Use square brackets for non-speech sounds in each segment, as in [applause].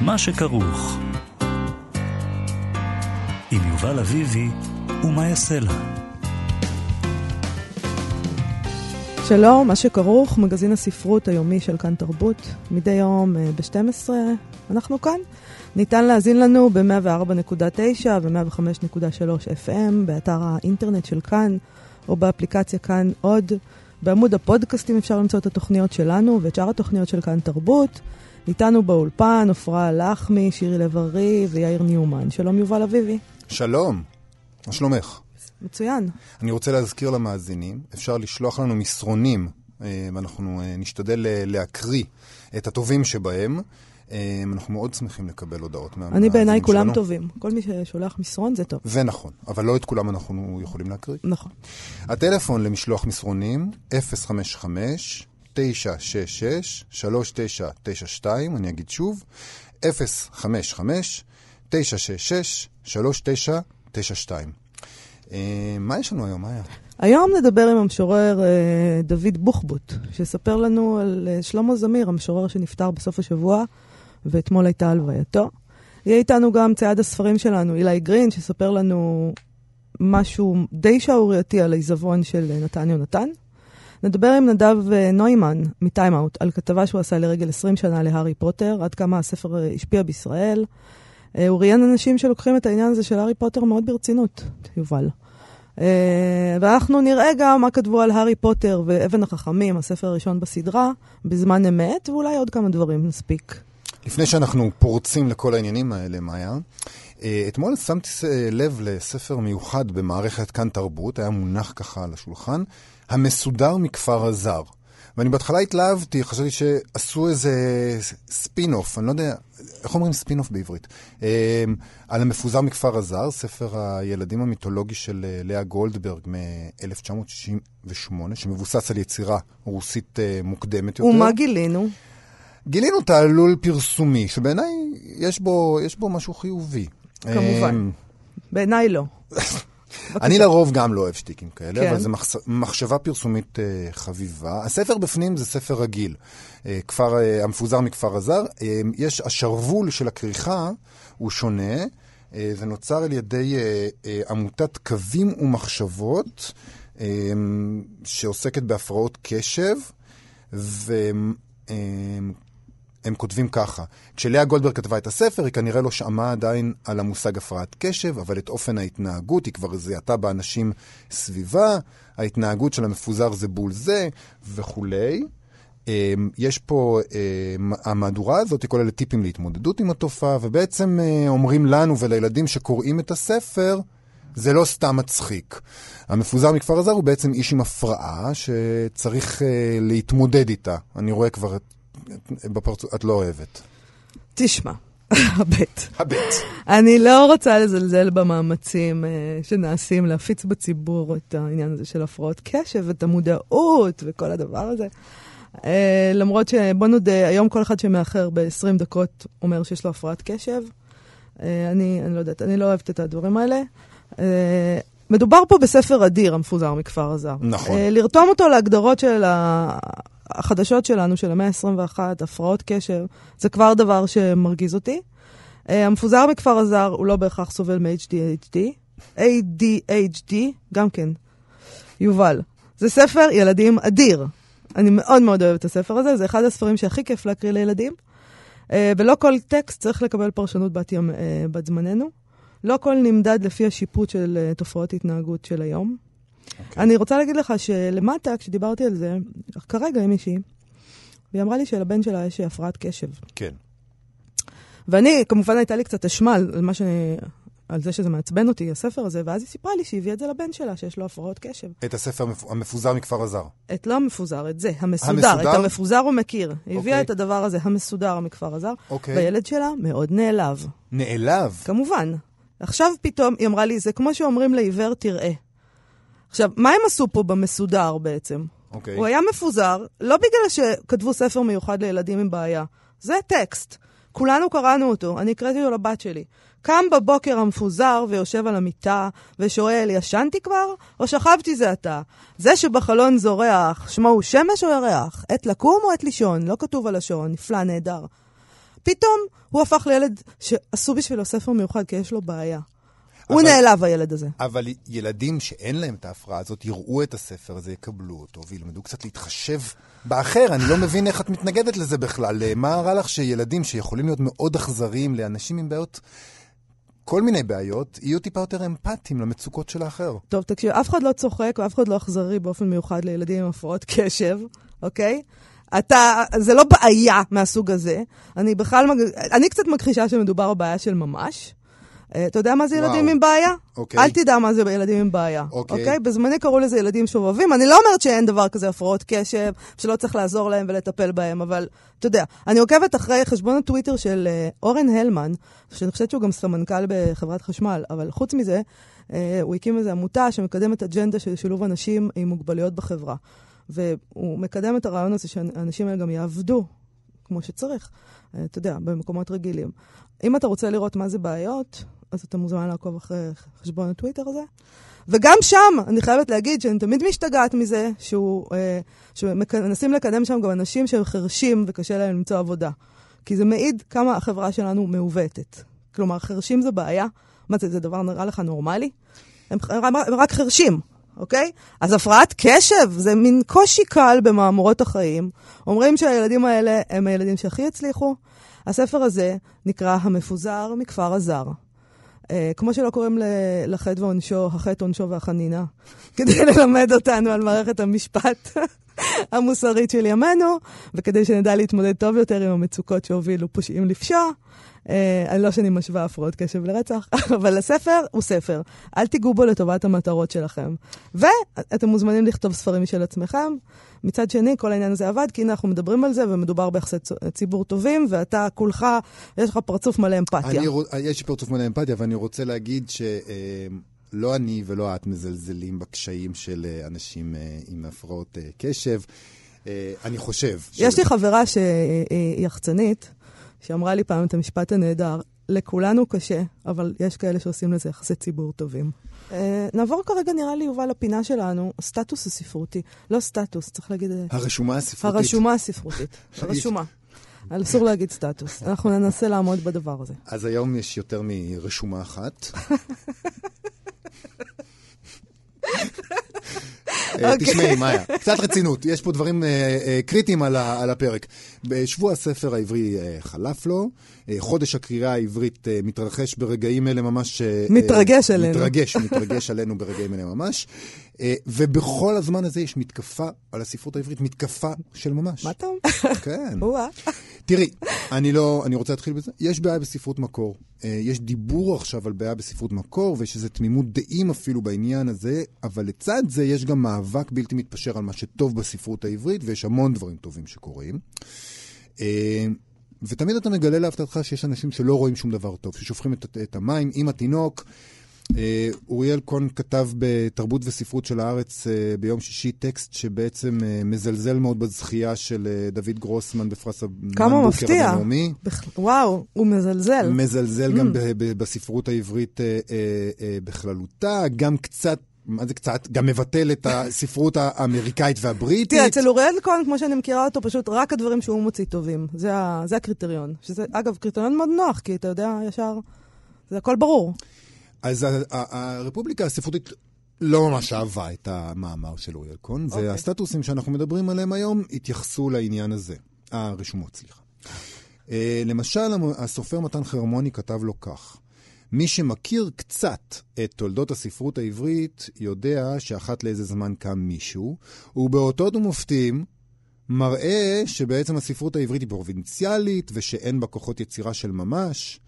מה שכרוך. עם יובל אביבי ומה יעשה לה. שלום, מה שכרוך, מגזין הספרות היומי של כאן תרבות. מדי יום אה, ב-12 אנחנו כאן. ניתן להזין לנו ב-104.9 ו-105.3 FM, באתר האינטרנט של כאן, או באפליקציה כאן עוד. בעמוד הפודקאסטים אפשר למצוא את התוכניות שלנו ואת שאר התוכניות של כאן תרבות. איתנו באולפן עפרה לחמי, שירי לב-ארי ויאיר ניומן. שלום יובל אביבי. שלום, מה שלומך? מצוין. אני רוצה להזכיר למאזינים, אפשר לשלוח לנו מסרונים, אה, ואנחנו אה, נשתדל אה, להקריא את הטובים שבהם. אנחנו מאוד שמחים לקבל הודעות מהמאזינים שלנו. אני בעיניי כולם טובים. כל מי ששולח מסרון זה טוב. זה נכון, אבל לא את כולם אנחנו יכולים להקריא. נכון. הטלפון למשלוח מסרונים, 055 966 3992 אני אגיד שוב, 055 966 3992 מה יש לנו היום, מאיה? היום נדבר עם המשורר אה, דוד בוחבוט, שיספר לנו על אה, שלמה זמיר, המשורר שנפטר בסוף השבוע, ואתמול הייתה הלווייתו. יהיה איתנו גם צייד הספרים שלנו, אילי גרין, שיספר לנו משהו די שערורייתי על העיזבון של אה, נתן יונתן. נדבר עם נדב נוימן מטיימאוט על כתבה שהוא עשה לרגל 20 שנה להארי פוטר, עד כמה הספר השפיע בישראל. הוא ראיין אנשים שלוקחים את העניין הזה של הארי פוטר מאוד ברצינות, יובל. אה, ואנחנו נראה גם מה כתבו על הארי פוטר ואבן החכמים, הספר הראשון בסדרה, בזמן אמת, ואולי עוד כמה דברים נספיק. לפני שאנחנו פורצים לכל העניינים האלה, מאיה, אה, אתמול שמתי לב לספר מיוחד במערכת כאן תרבות, היה מונח ככה על השולחן, המסודר מכפר אז"ר. ואני בהתחלה התלהבתי, חשבתי שעשו איזה ספין-אוף, אני לא יודע, איך אומרים ספין-אוף בעברית? אמ, על המפוזר מכפר אז"ר, ספר הילדים המיתולוגי של אה, לאה גולדברג מ-1968, שמבוסס על יצירה רוסית אה, מוקדמת יותר. ומה גילינו? גילינו תעלול פרסומי, שבעיניי יש בו, יש בו משהו חיובי. כמובן. אמ, בעיניי לא. [laughs] אני לרוב גם לא אוהב שטיקים כאלה, כן. אבל זו מחשבה פרסומית uh, חביבה. הספר בפנים זה ספר רגיל, uh, כפר, uh, המפוזר מכפר הזר. יש, השרוול של הכריכה הוא שונה. זה נוצר על ידי עמותת קווים ומחשבות, שעוסקת בהפרעות קשב, ו... הם כותבים ככה, כשלאה גולדברג כתבה את הספר, היא כנראה לא שמעה עדיין על המושג הפרעת קשב, אבל את אופן ההתנהגות היא כבר זיהתה באנשים סביבה, ההתנהגות של המפוזר זה בול זה, וכולי. אמ, יש פה, אמ, המהדורה הזאת היא כוללת טיפים להתמודדות עם התופעה, ובעצם אה, אומרים לנו ולילדים שקוראים את הספר, זה לא סתם מצחיק. המפוזר מכפר הזר הוא בעצם איש עם הפרעה שצריך uh, להתמודד איתה. אני רואה כבר בפרצוף, את לא אוהבת. תשמע, [laughs] הבט. הבט. אני לא רוצה לזלזל במאמצים uh, שנעשים להפיץ בציבור את העניין הזה של הפרעות קשב, את המודעות וכל הדבר הזה. Uh, למרות שבוא נודה, היום כל אחד שמאחר ב-20 דקות אומר שיש לו הפרעת קשב. Uh, אני, אני לא יודעת, אני לא אוהבת את הדברים האלה. Uh, מדובר פה בספר אדיר, המפוזר מכפר הזר. נכון. Uh, לרתום אותו להגדרות של החדשות שלנו, של המאה ה-21, הפרעות קשר, זה כבר דבר שמרגיז אותי. Uh, המפוזר מכפר הזר הוא לא בהכרח סובל מ-HDHD. ADHD, גם כן. יובל. זה ספר ילדים אדיר. אני מאוד מאוד אוהבת את הספר הזה, זה אחד הספרים שהכי כיף להקריא לילדים. Uh, ולא כל טקסט צריך לקבל פרשנות בת, ימ, uh, בת זמננו. לא כל נמדד לפי השיפוט של uh, תופעות התנהגות של היום. Okay. אוקיי. אני רוצה להגיד לך שלמטה, כשדיברתי על זה, כרגע עם מישהי, והיא אמרה לי שלבן שלה יש הפרעת קשב. כן. ואני, כמובן הייתה לי קצת אשמה על, מה ש... על זה שזה מעצבן אותי, הספר הזה, ואז היא סיפרה לי שהיא הביאה את זה לבן שלה, שיש לו הפרעות קשב. את הספר המפוזר מכפר הזר. את לא המפוזר, את זה, המסודר. המסודר? את המפוזר הוא מכיר. היא okay. הביאה אוקיי. את הדבר הזה, המסודר מכפר הזר, okay. אוקיי. והילד שלה מאוד נעלב. נעלב? כמובן. עכשיו פתאום, היא אמרה לי, זה כמו שאומרים לעיוור, תראה. עכשיו, מה הם עשו פה במסודר בעצם? אוקיי. הוא היה מפוזר, לא בגלל שכתבו ספר מיוחד לילדים עם בעיה. זה טקסט. כולנו קראנו אותו, אני הקראתי אותו לבת שלי. קם בבוקר המפוזר ויושב על המיטה ושואל, ישנתי כבר? או שכבתי זה עתה? זה שבחלון זורח, שמו הוא שמש או ירח? עת לקום או עת לישון? לא כתוב על השעון, נפלא, נהדר. פתאום הוא הפך לילד שעשו בשבילו ספר מיוחד, כי יש לו בעיה. הוא נעלב, הילד הזה. אבל ילדים שאין להם את ההפרעה הזאת, יראו את הספר הזה, יקבלו אותו, וילמדו קצת להתחשב באחר. אני לא מבין איך את מתנגדת לזה בכלל. מה רע לך שילדים שיכולים להיות מאוד אכזריים לאנשים עם בעיות... כל מיני בעיות, יהיו טיפה יותר אמפתיים למצוקות של האחר. טוב, תקשיב, אף אחד לא צוחק ואף אחד לא אכזרי באופן מיוחד לילדים עם הפרעות קשב, אוקיי? אתה, זה לא בעיה מהסוג הזה. אני בכלל, אני קצת מכחישה שמדובר בבעיה של ממש. אה, אתה יודע מה זה ילדים וואו. עם בעיה? אוקיי. אל תדע מה זה ילדים עם בעיה. אוקיי. אוקיי? בזמני קראו לזה ילדים שובבים. אני לא אומרת שאין דבר כזה הפרעות קשב, שלא צריך לעזור להם ולטפל בהם, אבל אתה יודע, אני עוקבת אחרי חשבון הטוויטר של uh, אורן הלמן, שאני חושבת שהוא גם סמנכ"ל בחברת חשמל, אבל חוץ מזה, uh, הוא הקים איזו עמותה שמקדמת אג'נדה של שילוב אנשים עם מוגבלויות בחברה. והוא מקדם את הרעיון הזה שהאנשים האלה גם יעבדו כמו שצריך, uh, אתה יודע, במקומות רגילים. אם אתה רוצה לראות מה זה בעיות, אז אתה מוזמן לעקוב אחרי חשבון הטוויטר הזה. וגם שם, אני חייבת להגיד שאני תמיד משתגעת מזה שהוא, אה, שמנסים לקדם שם גם אנשים שהם חרשים וקשה להם למצוא עבודה. כי זה מעיד כמה החברה שלנו מעוותת. כלומר, חרשים זה בעיה. מה זה, זה דבר נראה לך נורמלי? הם, הם, הם רק חרשים, אוקיי? אז הפרעת קשב זה מין קושי קל במאמורות החיים. אומרים שהילדים האלה הם הילדים שהכי הצליחו. הספר הזה נקרא המפוזר מכפר הזר. Uh, כמו שלא קוראים לחטא ועונשו, החטא, עונשו והחנינה, [laughs] כדי ללמד אותנו על מערכת המשפט [laughs] המוסרית של ימינו, וכדי שנדע להתמודד טוב יותר עם המצוקות שהובילו פושעים לפשוע. אני לא שאני משווה הפרעות קשב לרצח, [laughs] אבל הספר הוא ספר. אל תיגעו בו לטובת המטרות שלכם. ואתם מוזמנים לכתוב ספרים משל עצמכם. מצד שני, כל העניין הזה עבד, כי הנה אנחנו מדברים על זה, ומדובר ביחסי ציבור טובים, ואתה כולך, יש לך פרצוף מלא אמפתיה. אני, יש לי פרצוף מלא אמפתיה, ואני רוצה להגיד ש... לא אני ולא את מזלזלים בקשיים של אה, אנשים אה, עם הפרעות אה, קשב. אני חושב... יש ש... לי חברה שהיא יחצנית, שאמרה לי פעם את המשפט הנהדר, לכולנו קשה, אבל יש כאלה שעושים לזה יחסי ציבור טובים. Uh, נעבור כרגע, נראה לי, יובל, לפינה שלנו, הסטטוס הספרותי. לא סטטוס, צריך להגיד... הרשומה הספרותית. הרשומה הספרותית. [laughs] הרשומה. אסור להגיד סטטוס. אנחנו ננסה לעמוד בדבר הזה. אז היום יש יותר מרשומה אחת. [laughs] אה. תשמעי, מאיה, קצת רצינות, יש פה דברים קריטיים על הפרק. בשבוע הספר העברי חלף לו, חודש הקריאה העברית מתרחש ברגעים אלה ממש... מתרגש עלינו. מתרגש, [laughs] מתרגש עלינו ברגעים אלה ממש. ובכל הזמן הזה יש מתקפה על הספרות העברית, מתקפה של ממש. מה אתה אומר? כן. תראי, אני לא, אני רוצה להתחיל בזה. יש בעיה בספרות מקור. יש דיבור עכשיו על בעיה בספרות מקור, ויש איזו תמימות דעים אפילו בעניין הזה, אבל לצד זה יש גם מאבק בלתי מתפשר על מה שטוב בספרות העברית, ויש המון דברים טובים שקורים. ותמיד אתה מגלה להפתעתך שיש אנשים שלא רואים שום דבר טוב, ששופכים את, את המים עם התינוק. אה, אוריאל קון כתב בתרבות וספרות של הארץ אה, ביום שישי טקסט שבעצם אה, מזלזל מאוד בזכייה של דוד גרוסמן בפרס המנבוקר הבינלאומי. בכ... וואו, הוא מזלזל. מזלזל mm. גם בספרות העברית בכללותה, גם קצת מה זה קצת? גם מבטל את הספרות האמריקאית והבריטית. תראה, אצל אוריאל כהן, כמו שאני מכירה אותו, פשוט רק הדברים שהוא מוציא טובים. זה, זה הקריטריון. שזה, אגב, קריטריון מאוד נוח, כי אתה יודע, ישר, זה הכל ברור. אז הרפובליקה הספרותית לא ממש אהבה את המאמר של אוריאל כהן, okay. אוקיי. והסטטוסים שאנחנו מדברים עליהם היום התייחסו לעניין הזה. הרשומות, סליחה. Uh, למשל, הסופר מתן חרמוני כתב לו כך: מי שמכיר קצת את תולדות הספרות העברית, יודע שאחת לאיזה זמן קם מישהו, ובאותות ומופתים מראה שבעצם הספרות העברית היא פרובינציאלית ושאין בה כוחות יצירה של ממש.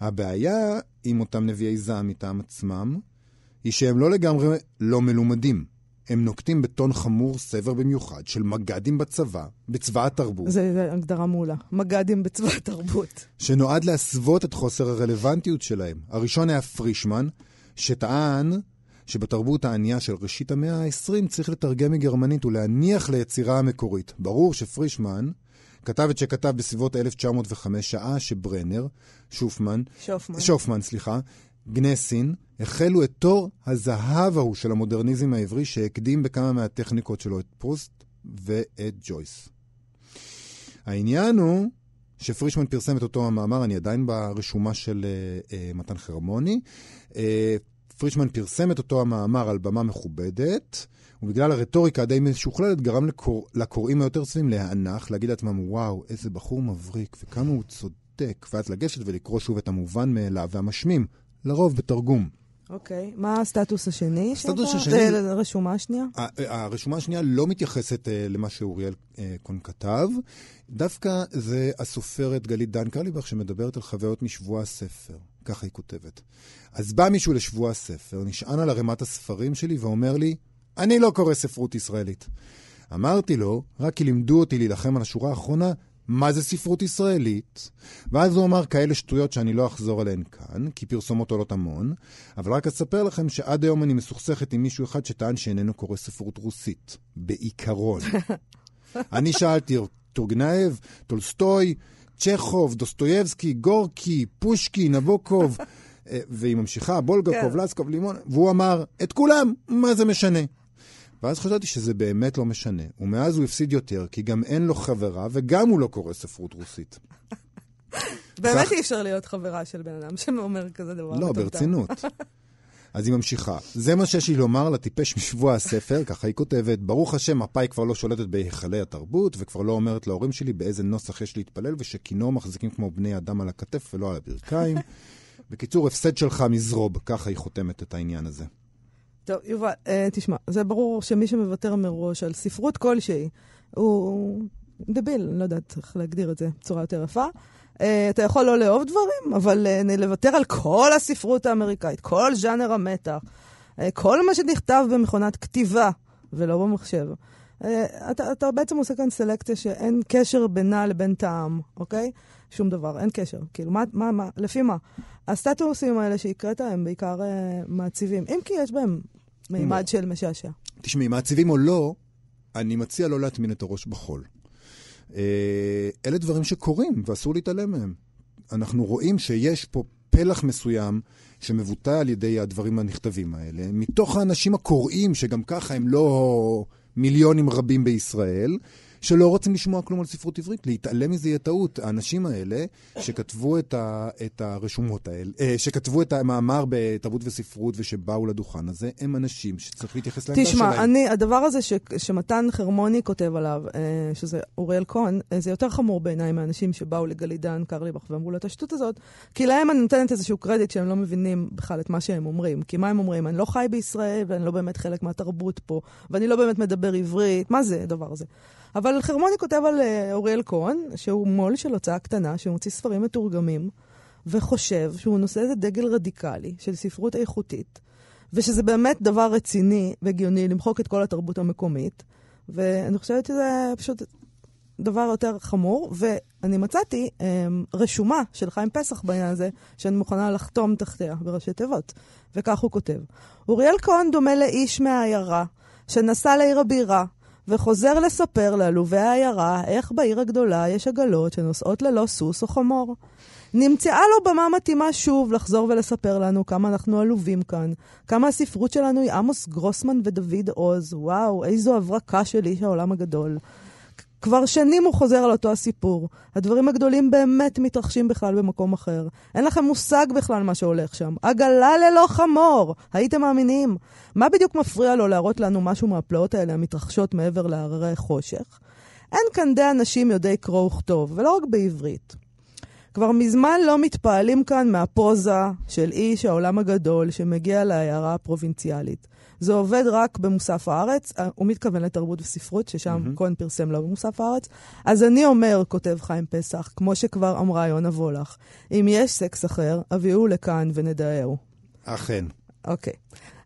הבעיה עם אותם נביאי זעם מטעם עצמם, היא שהם לא לגמרי לא מלומדים. הם נוקטים בטון חמור סבר במיוחד של מג"דים בצבא, בצבא התרבות. זו הגדרה מעולה. מג"דים בצבא התרבות. שנועד להסוות את חוסר הרלוונטיות שלהם. הראשון היה פרישמן, שטען שבתרבות הענייה של ראשית המאה ה-20 צריך לתרגם מגרמנית ולהניח ליצירה המקורית. ברור שפרישמן כתב את שכתב בסביבות 1905, שעה שברנר, שופמן, שופמן, שופמן סליחה, גנסין, החלו את תור הזהב ההוא של המודרניזם העברי שהקדים בכמה מהטכניקות שלו את פרוסט ואת ג'ויס. העניין הוא שפרישמן פרסם את אותו המאמר, אני עדיין ברשומה של uh, uh, מתן חרמוני. Uh, פרישמן פרסם את אותו המאמר על במה מכובדת, ובגלל הרטוריקה הדי משוכללת גרם לקור... לקוראים היותר צבעים להיאנח, להגיד לעצמם, וואו, איזה בחור מבריק, וכמה הוא צודק, ואז לגשת ולקרוא שוב את המובן מאליו והמשמים, לרוב בתרגום. אוקיי, okay. מה הסטטוס השני? הסטטוס השני... הרשומה השנייה? הרשומה השנייה לא מתייחסת uh, למה שאוריאל uh, קון כתב. דווקא זה הסופרת גלית דן קרליבך שמדברת על חוויות משבוע הספר. ככה היא כותבת. אז בא מישהו לשבוע הספר, נשען על ערימת הספרים שלי ואומר לי, אני לא קורא ספרות ישראלית. אמרתי לו, רק כי לימדו אותי להילחם על השורה האחרונה, מה זה ספרות ישראלית? ואז הוא אמר כאלה שטויות שאני לא אחזור עליהן כאן, כי פרסומות עולות המון, אבל רק אספר לכם שעד היום אני מסוכסכת עם מישהו אחד שטען שאיננו קורא ספרות רוסית. בעיקרון. [laughs] אני שאלתי, טורגנייב, טולסטוי, צ'כוב, דוסטויבסקי, גורקי, פושקין, נבוקוב, אה, והיא ממשיכה, בולגקוב, כן. לסקוב, לימון, והוא אמר, את כולם, מה זה משנה? ואז חשבתי שזה באמת לא משנה. ומאז הוא הפסיד יותר, כי גם אין לו חברה, וגם הוא לא קורא ספרות רוסית. [laughs] באמת אי אפשר להיות חברה של בן אדם שאומר כזה דבר. לא, ברצינות. אז היא ממשיכה. זה מה שיש לי לומר לטיפש משבוע הספר, ככה היא כותבת, ברוך השם, מפא"י כבר לא שולטת בהיכלי התרבות, וכבר לא אומרת להורים שלי באיזה נוסח יש להתפלל, ושכינור מחזיקים כמו בני אדם על הכתף ולא על הברכיים. [laughs] בקיצור, הפסד שלך מזרוב, ככה היא חותמת את העניין הזה. טוב, יובל, אה, תשמע, זה ברור שמי שמוותר מראש על ספרות כלשהי, הוא דביל, אני לא יודעת איך להגדיר את זה בצורה יותר יפה. אה, אתה יכול לא לאהוב דברים, אבל אה, לוותר על כל הספרות האמריקאית, כל ז'אנר המתח, אה, כל מה שנכתב במכונת כתיבה ולא במחשב. אה, אתה, אתה בעצם עושה כאן סלקציה שאין קשר בינה לבין טעם, אוקיי? שום דבר, אין קשר. כאילו, מה, מה, מה, לפי מה? הסטטוסים האלה שהקראת הם בעיקר אה, מעציבים, אם כי יש בהם מימד. של משעשע. תשמעי, מעציבים או לא, אני מציע לא להטמין את הראש בחול. אה, אלה דברים שקורים ואסור להתעלם מהם. אנחנו רואים שיש פה פלח מסוים שמבוטא על ידי הדברים הנכתבים האלה, מתוך האנשים הקוראים, שגם ככה הם לא מיליונים רבים בישראל, שלא רוצים לשמוע כלום על ספרות עברית. להתעלם מזה יהיה טעות. האנשים האלה שכתבו את, ה, את הרשומות האלה, אה, שכתבו את המאמר בתרבות וספרות ושבאו לדוכן הזה, הם אנשים שצריך להתייחס לעמדה שלהם. תשמע, אני, הדבר הזה ש, שמתן חרמוני כותב עליו, אה, שזה אוריאל כהן, אה, זה יותר חמור בעיניי מהאנשים שבאו לגלידן קרליבך ואמרו לו את השטות הזאת, כי להם אני נותנת איזשהו קרדיט שהם לא מבינים בכלל את מה שהם אומרים. כי מה הם אומרים? אני לא חי בישראל ואני לא באמת חלק מהתרבות פה, ואני לא באמת מדבר עברית. מה זה הדבר הזה? אבל חרמוני כותב על uh, אוריאל כהן, שהוא מו"ל של הוצאה קטנה, שמוציא ספרים מתורגמים, וחושב שהוא נושא איזה דגל רדיקלי של ספרות איכותית, ושזה באמת דבר רציני והגיוני למחוק את כל התרבות המקומית, ואני חושבת שזה פשוט דבר יותר חמור, ואני מצאתי um, רשומה של חיים פסח בעניין הזה, שאני מוכנה לחתום תחתיה בראשי תיבות. וכך הוא כותב: אוריאל כהן דומה לאיש מהעיירה, שנסע לעיר הבירה, וחוזר לספר לעלובי העיירה איך בעיר הגדולה יש עגלות שנוסעות ללא סוס או חמור. נמצאה לו במה מתאימה שוב לחזור ולספר לנו כמה אנחנו עלובים כאן, כמה הספרות שלנו היא עמוס גרוסמן ודוד עוז, וואו, איזו הברקה של איש העולם הגדול. כבר שנים הוא חוזר על אותו הסיפור. הדברים הגדולים באמת מתרחשים בכלל במקום אחר. אין לכם מושג בכלל מה שהולך שם. עגלה ללא חמור! הייתם מאמינים? מה בדיוק מפריע לו להראות לנו משהו מהפלאות האלה המתרחשות מעבר להררי חושך? אין כאן די אנשים יודעי קרוא וכתוב, ולא רק בעברית. כבר מזמן לא מתפעלים כאן מהפוזה של איש העולם הגדול שמגיע לעיירה הפרובינציאלית. זה עובד רק במוסף הארץ, אה, הוא מתכוון לתרבות וספרות, ששם mm-hmm. כהן פרסם לא במוסף הארץ. אז אני אומר, כותב חיים פסח, כמו שכבר אמרה יונה וולך, אם יש סקס אחר, הביאו לכאן ונדאהו. אכן. אוקיי.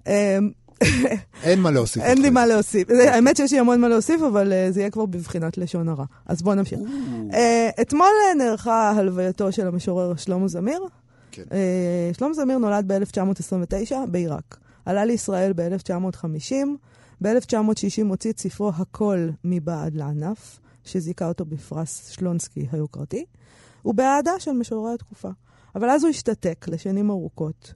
אמ, [laughs] אין מה להוסיף. אין לי מה להוסיף. האמת שיש לי המון מה להוסיף, אבל אה, זה יהיה כבר בבחינת לשון הרע. אז בואו נמשיך. אה, אתמול נערכה הלווייתו של המשורר שלמה זמיר. כן. שלמה זמיר נולד ב-1929 בעיראק. עלה לישראל ב-1950. ב-1960 הוציא את ספרו "הכל מבעד לענף", שזיכה אותו בפרס שלונסקי היוקרתי, ובאהדה של משוררי התקופה. אבל אז הוא השתתק לשנים ארוכות,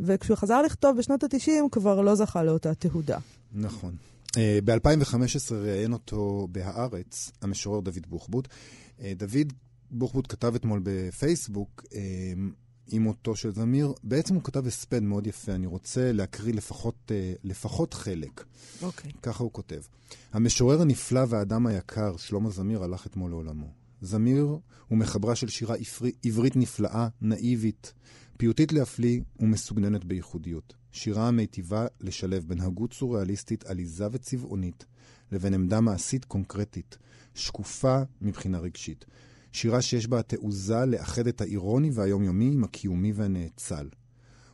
וכשהוא חזר לכתוב בשנות ה-90 כבר לא זכה לאותה תהודה. נכון. Uh, ב-2015 ראיין אותו בהארץ המשורר דוד בוחבוט. Uh, דוד בוחבוט כתב אתמול בפייסבוק, אה, עם מותו של זמיר, בעצם הוא כתב הספד מאוד יפה, אני רוצה להקריא לפחות, לפחות חלק. אוקיי. Okay. ככה הוא כותב. המשורר הנפלא והאדם היקר, שלמה זמיר, הלך אתמול לעולמו. זמיר הוא מחברה של שירה עברית נפלאה, נאיבית, פיוטית להפליא ומסוגננת בייחודיות. שירה המיטיבה לשלב בין הגות סוריאליסטית עליזה וצבעונית לבין עמדה מעשית קונקרטית, שקופה מבחינה רגשית. שירה שיש בה התעוזה לאחד את האירוני והיומיומי עם הקיומי והנאצל.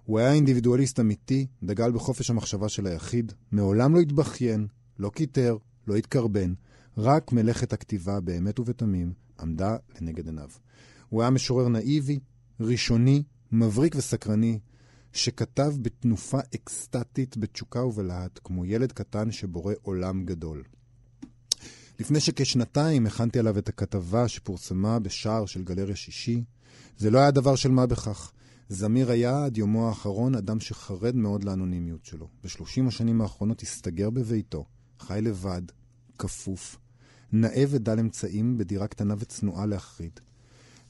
הוא היה אינדיבידואליסט אמיתי, דגל בחופש המחשבה של היחיד, מעולם לא התבכיין, לא קיטר, לא התקרבן, רק מלאכת הכתיבה באמת ובתמים עמדה לנגד עיניו. הוא היה משורר נאיבי, ראשוני, מבריק וסקרני, שכתב בתנופה אקסטטית, בתשוקה ובלהט, כמו ילד קטן שבורא עולם גדול. לפני שכשנתיים הכנתי עליו את הכתבה שפורסמה בשער של גלריה שישי. זה לא היה דבר של מה בכך. זמיר היה עד יומו האחרון אדם שחרד מאוד לאנונימיות שלו. בשלושים השנים האחרונות הסתגר בביתו, חי לבד, כפוף, נאה ודל אמצעים בדירה קטנה וצנועה להחריד.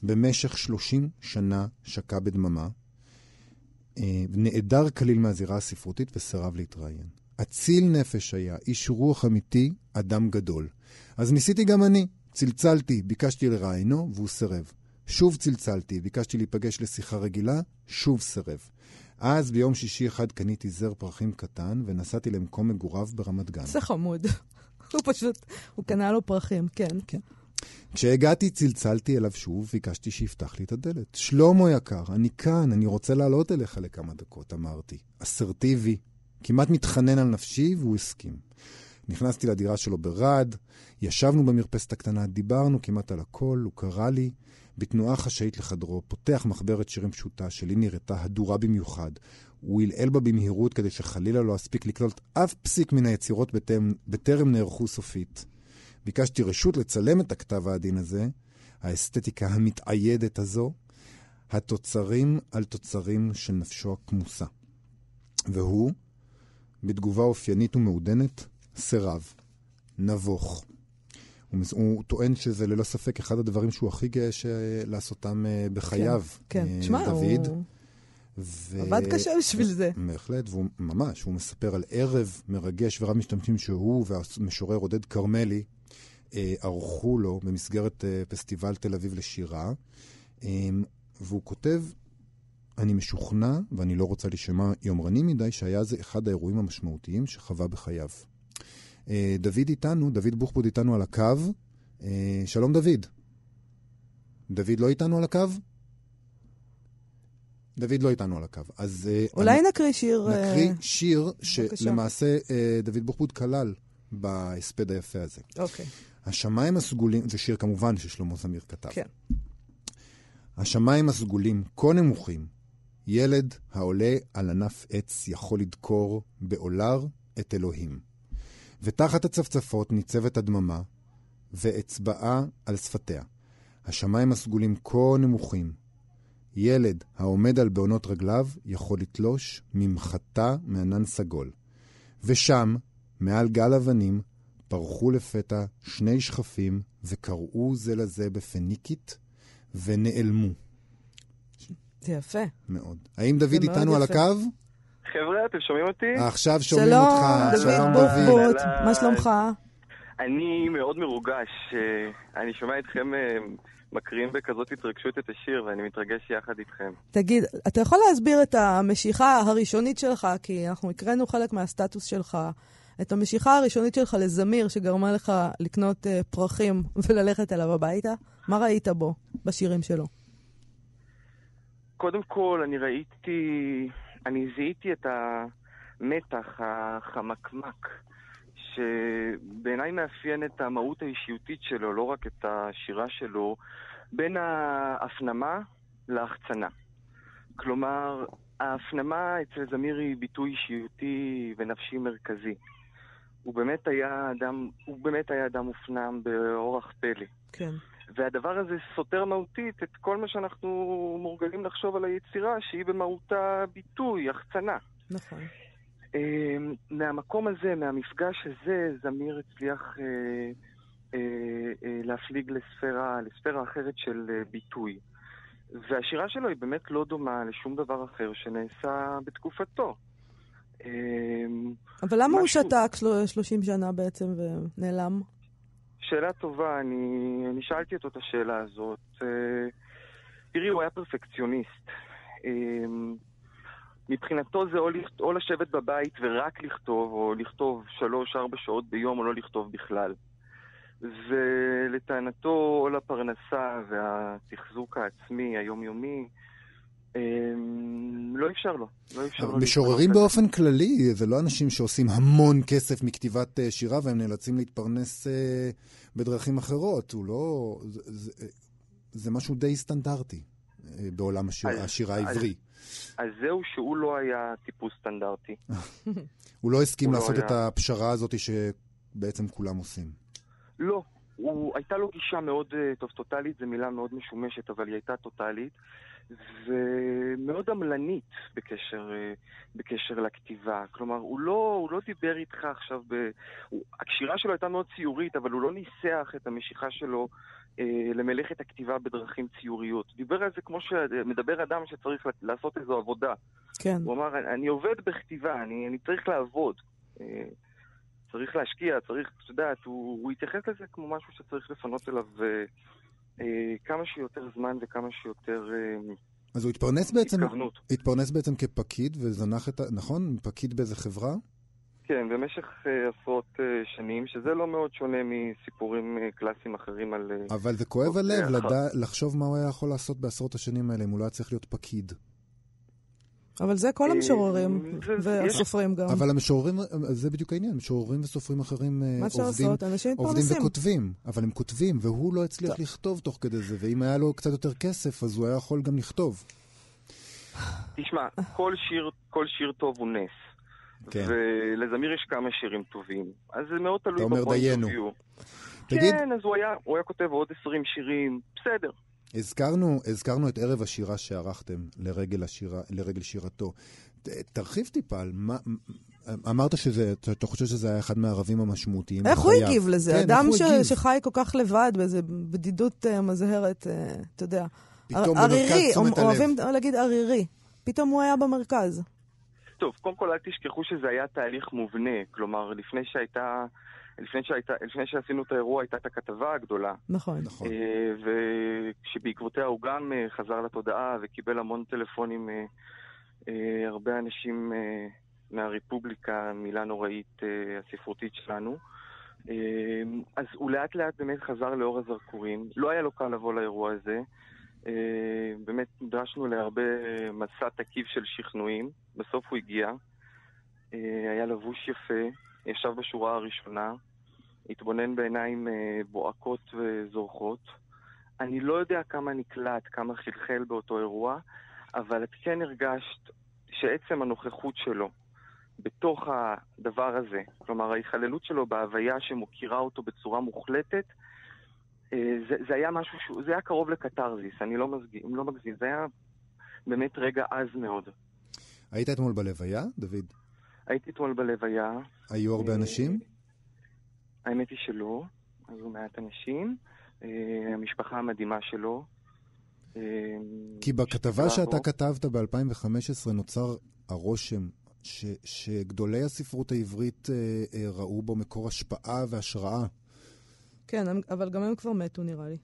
במשך שלושים שנה שקע בדממה, אה, נעדר כליל מהזירה הספרותית וסירב להתראיין. אציל נפש היה, איש רוח אמיתי, אדם גדול. אז ניסיתי גם אני. צלצלתי, ביקשתי לראיינו, והוא סירב. שוב צלצלתי, ביקשתי להיפגש לשיחה רגילה, שוב סירב. אז ביום שישי אחד קניתי זר פרחים קטן ונסעתי למקום מגוריו ברמת גן. זה חמוד. [laughs] הוא פשוט, הוא קנה לו פרחים, כן. כן. כשהגעתי צלצלתי אליו שוב, ביקשתי שיפתח לי את הדלת. שלמה יקר, אני כאן, אני רוצה לעלות אליך לכמה דקות, אמרתי. אסרטיבי, כמעט מתחנן על נפשי, והוא הסכים. נכנסתי לדירה שלו ברד, ישבנו במרפסת הקטנה, דיברנו כמעט על הכל, הוא קרא לי בתנועה חשאית לחדרו, פותח מחברת שירים פשוטה שלי נראתה הדורה במיוחד. הוא הלעל בה במהירות כדי שחלילה לא אספיק לקלוט אף פסיק מן היצירות בטרם, בטרם נערכו סופית. ביקשתי רשות לצלם את הכתב העדין הזה, האסתטיקה המתאיידת הזו, התוצרים על תוצרים של נפשו הכמוסה. והוא, בתגובה אופיינית ומעודנת, סירב, נבוך. הוא, הוא טוען שזה ללא ספק אחד הדברים שהוא הכי גאה לעשותם אה, בחייו. כן, כן. אה, דוד. הוא... ו... עבד קשה בשביל זה. בהחלט, והוא ממש, הוא מספר על ערב מרגש ורב משתמשים שהוא והמשורר עודד כרמלי אה, ערכו לו במסגרת פסטיבל תל אביב לשירה, והוא כותב, אני משוכנע, ואני לא רוצה להישמע יומרני מדי, שהיה זה אחד האירועים המשמעותיים שחווה בחייו. אה, דוד איתנו, דוד בוחבוד איתנו על הקו. אה, שלום דוד. דוד לא איתנו על הקו? דוד לא איתנו על הקו. אז... אה, אולי אני... נקריא שיר... נקריא שיר שלמעשה דוד בוחבוד כלל בהספד היפה הזה. אוקיי. השמיים הסגולים, זה שיר כמובן ששלמה זמיר כתב. כן. השמיים הסגולים כה נמוכים, ילד העולה על ענף עץ יכול לדקור בעולר את אלוהים. ותחת הצפצפות ניצבת הדממה, ואצבעה על שפתיה. השמיים הסגולים כה נמוכים. ילד העומד על בעונות רגליו יכול לתלוש ממחטה מענן סגול. ושם, מעל גל אבנים, פרחו לפתע שני שכפים וקראו זה לזה בפניקית ונעלמו. זה יפה. מאוד. האם דוד איתנו על הקו? חבר'ה, אתם שומעים אותי? עכשיו שומעים אותך. שלום, דוד. מה שלומך? אני מאוד מרוגש. אה, אני שומע אתכם אה, מקריאים בכזאת התרגשות את השיר, ואני מתרגש יחד איתכם. תגיד, אתה יכול להסביר את המשיכה הראשונית שלך, כי אנחנו הקראנו חלק מהסטטוס שלך, את המשיכה הראשונית שלך לזמיר, שגרמה לך לקנות uh, פרחים וללכת אליו הביתה? מה ראית בו, בשירים שלו? קודם כל, אני ראיתי, אני זיהיתי את המתח החמקמק, שבעיניי מאפיין את המהות האישיותית שלו, לא רק את השירה שלו, בין ההפנמה להחצנה. כלומר, ההפנמה אצל זמיר היא ביטוי אישיותי ונפשי מרכזי. הוא באמת היה אדם, הוא באמת היה אדם מופנם באורח פלא. כן. והדבר הזה סותר מהותית את כל מה שאנחנו מורגלים לחשוב על היצירה, שהיא במהותה ביטוי, החצנה. נכון. Uh, מהמקום הזה, מהמפגש הזה, זמיר הצליח uh, אה, אה, להפליג לספירה, לספירה אחרת של אה, ביטוי. והשירה שלו היא באמת לא דומה לשום דבר אחר שנעשה בתקופתו. אה, אבל למה משהו... הוא שתק 30 שנה בעצם ונעלם? שאלה טובה, אני, אני שאלתי אותו את השאלה הזאת. אה, תראי, הוא היה פרפקציוניסט. אה, מבחינתו זה או, לכת, או לשבת בבית ורק לכתוב, או לכתוב שלוש-ארבע שעות ביום, או לא לכתוב בכלל. ולטענתו, או לפרנסה והתחזוק העצמי, היומיומי, לא אפשר לו. לא אפשר לו. משוררים באופן כללי, זה לא אנשים שעושים המון כסף מכתיבת אה, שירה והם נאלצים להתפרנס אה, בדרכים אחרות. הוא לא... זה, זה, זה משהו די סטנדרטי אה, בעולם השיר, אז, השירה העברי. אז, אז זהו שהוא לא היה טיפוס סטנדרטי. [laughs] הוא לא הסכים הוא לא לעשות לא היה... את הפשרה הזאת שבעצם כולם עושים. לא, הוא, הייתה לו גישה מאוד, טוב, טוטאלית זו מילה מאוד משומשת, אבל היא הייתה טוטאלית. ומאוד עמלנית בקשר, אה, בקשר לכתיבה. כלומר, הוא לא, הוא לא דיבר איתך עכשיו ב... הוא, הקשירה שלו הייתה מאוד ציורית, אבל הוא לא ניסח את המשיכה שלו אה, למלאכת הכתיבה בדרכים ציוריות. דיבר על זה כמו שמדבר אדם שצריך לעשות איזו עבודה. כן. הוא אמר, אני עובד בכתיבה, אני, אני צריך לעבוד. אה, צריך להשקיע, צריך, את יודעת, הוא, הוא התייחס לזה כמו משהו שצריך לפנות אליו... אה, אה, כמה שיותר זמן וכמה שיותר אה, אז הוא התפרנס בעצם, התכוונות. התפרנס בעצם כפקיד וזנח את ה... נכון? פקיד באיזה חברה? כן, במשך uh, עשרות uh, שנים, שזה לא מאוד שונה מסיפורים uh, קלאסיים אחרים על... אבל זה כואב הלב לדע, לחשוב מה הוא היה יכול לעשות בעשרות השנים האלה אם הוא לא היה צריך להיות פקיד. אבל זה כל המשוררים והסופרים גם. אבל המשוררים, זה בדיוק העניין, משוררים וסופרים אחרים אה, עובדים, עובדים וכותבים, אבל הם כותבים, והוא לא הצליח לכתוב תוך כדי זה, ואם היה לו קצת יותר כסף, אז הוא היה יכול גם לכתוב. תשמע, כל שיר, כל שיר טוב הוא נס. כן. ולזמיר יש כמה שירים טובים. אז זה מאוד תלוי בפוינט אוף יו. כן, אז הוא היה, הוא היה כותב עוד 20 שירים, בסדר. הזכרנו, הזכרנו את ערב השירה שערכתם לרגל, השירה, לרגל שירתו. תרחיב טיפה על מה... אמרת שזה, אתה חושב שזה היה אחד מהערבים המשמעותיים איך. הוא הגיב לזה? כן, אדם ש, שחי כל כך לבד, באיזו בדידות uh, מזהרת, uh, אתה יודע. פתאום ערירי, אוהבים להגיד ערירי. פתאום הוא היה במרכז. טוב, קודם כל אל תשכחו שזה היה תהליך מובנה. כלומר, לפני שהייתה... לפני, שהיית, לפני שעשינו את האירוע הייתה את הכתבה הגדולה. נכון. נכון. אה, ושבעקבותיה הוא גם אה, חזר לתודעה וקיבל המון טלפונים, אה, הרבה אנשים מהרפובליקה, מילה נוראית הספרותית שלנו. אז הוא לאט לאט באמת חזר לאור הזרקורים. לא היה לו קל לבוא לאירוע הזה. באמת נדרשנו להרבה מסע תקיף של שכנועים. בסוף הוא הגיע. היה לבוש יפה, ישב בשורה הראשונה, התבונן בעיניים אה, בוהקות וזורחות. אני לא יודע כמה נקלט, כמה חלחל באותו אירוע, אבל את כן הרגשת שעצם הנוכחות שלו בתוך הדבר הזה, כלומר ההיכללות שלו בהוויה שמוקירה אותו בצורה מוחלטת, אה, זה, זה היה משהו, שהוא, זה היה קרוב לקתרזיס, אני לא מגזים, לא מגזים, זה היה באמת רגע עז מאוד. היית אתמול בלוויה, דוד? הייתי אתמול בלוויה. היו הרבה אנשים? האמת היא שלא, היו מעט אנשים. אה, המשפחה המדהימה שלו. אה, כי בכתבה שאתה כתבת ב-2015 נוצר הרושם ש, שגדולי הספרות העברית אה, אה, ראו בו מקור השפעה והשראה. כן, אבל גם הם כבר מתו נראה לי.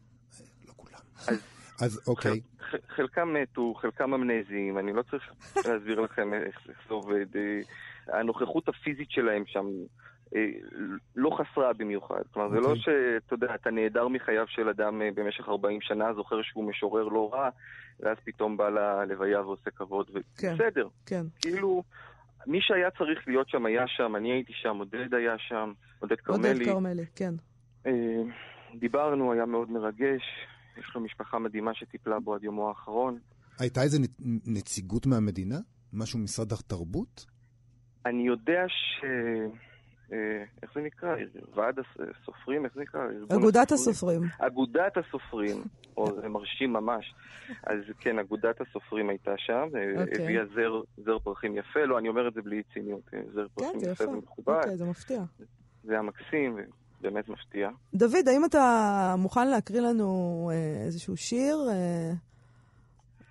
לא כולם. [laughs] אז, אז אוקיי. חל, חלקם מתו, חלקם אמנזיים, אני לא צריך להסביר לכם איך זה עובד. הנוכחות הפיזית שלהם שם לא חסרה במיוחד. כלומר, okay. זה לא אוקיי. שאתה יודע, אתה נעדר מחייו של אדם אה, במשך 40 שנה, זוכר שהוא משורר לא רע, ואז פתאום בא ללוויה ועושה כבוד, ובסדר. כן, כן. כאילו, מי שהיה צריך להיות שם היה שם, אני הייתי שם, עודד היה שם, עודד כרמלי. עודד כרמלי, כן. אה, דיברנו, היה מאוד מרגש, יש לו משפחה מדהימה שטיפלה בו עד יומו האחרון. הייתה איזה נציגות מהמדינה? משהו ממשרד התרבות? אני יודע ש... אה, איך זה נקרא? ועד הסופרים? איך זה נקרא? אגודת הסופרים. אגודת הסופרים, [laughs] או זה מרשים ממש. אז כן, אגודת הסופרים הייתה שם, אה, אוקיי. הביאה זר, זר פרחים יפה, לא, אני אומר את זה בלי ציניות, אה, זר כן, פרחים יפה ומכובד. אוקיי, זה מפתיע. זה היה מקסים, באמת מפתיע. דוד, האם אתה מוכן להקריא לנו איזשהו שיר?